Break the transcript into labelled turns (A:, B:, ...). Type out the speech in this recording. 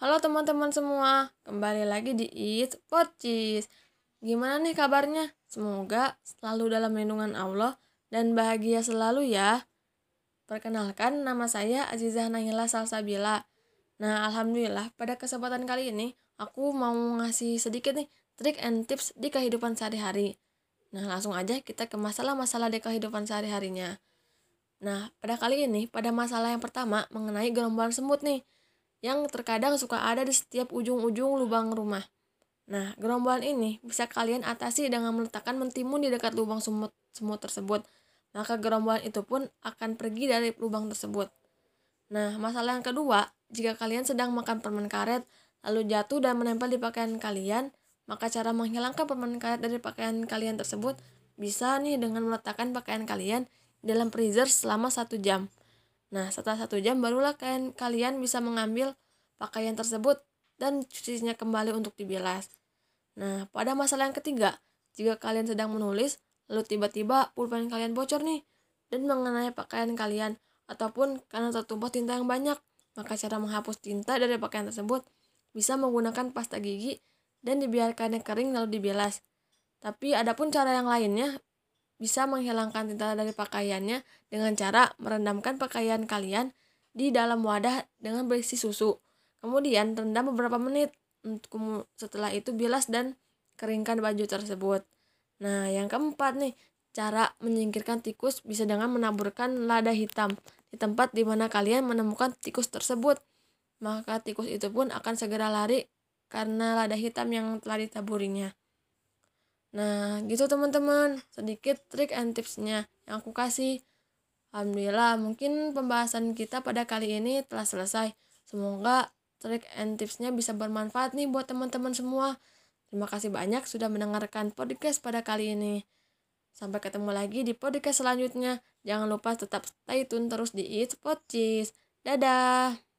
A: Halo teman-teman semua, kembali lagi di Eat Podcast. Gimana nih kabarnya? Semoga selalu dalam lindungan Allah dan bahagia selalu ya. Perkenalkan, nama saya Azizah Nahila Salsabila. Nah, Alhamdulillah pada kesempatan kali ini aku mau ngasih sedikit nih trik and tips di kehidupan sehari-hari. Nah, langsung aja kita ke masalah-masalah di kehidupan sehari-harinya. Nah, pada kali ini, pada masalah yang pertama mengenai gerombolan semut nih yang terkadang suka ada di setiap ujung-ujung lubang rumah. Nah, gerombolan ini bisa kalian atasi dengan meletakkan mentimun di dekat lubang semut, semut tersebut. Maka gerombolan itu pun akan pergi dari lubang tersebut. Nah, masalah yang kedua, jika kalian sedang makan permen karet, lalu jatuh dan menempel di pakaian kalian, maka cara menghilangkan permen karet dari pakaian kalian tersebut bisa nih dengan meletakkan pakaian kalian dalam freezer selama satu jam. Nah, setelah satu jam barulah kalian, kalian bisa mengambil pakaian tersebut dan cucinya kembali untuk dibilas. Nah, pada masalah yang ketiga, jika kalian sedang menulis, lalu tiba-tiba pulpen kalian bocor nih, dan mengenai pakaian kalian, ataupun karena tertumpah tinta yang banyak, maka cara menghapus tinta dari pakaian tersebut bisa menggunakan pasta gigi dan dibiarkannya kering lalu dibilas. Tapi adapun cara yang lainnya bisa menghilangkan tinta dari pakaiannya dengan cara merendamkan pakaian kalian di dalam wadah dengan berisi susu. Kemudian rendam beberapa menit. Setelah itu bilas dan keringkan baju tersebut. Nah, yang keempat nih, cara menyingkirkan tikus bisa dengan menaburkan lada hitam di tempat di mana kalian menemukan tikus tersebut. Maka tikus itu pun akan segera lari karena lada hitam yang telah ditaburinya. Nah, gitu teman-teman, sedikit trik and tipsnya yang aku kasih. Alhamdulillah, mungkin pembahasan kita pada kali ini telah selesai. Semoga trik and tipsnya bisa bermanfaat nih buat teman-teman semua. Terima kasih banyak sudah mendengarkan podcast pada kali ini. Sampai ketemu lagi di podcast selanjutnya. Jangan lupa tetap stay tune terus di It's Podcast. Dadah!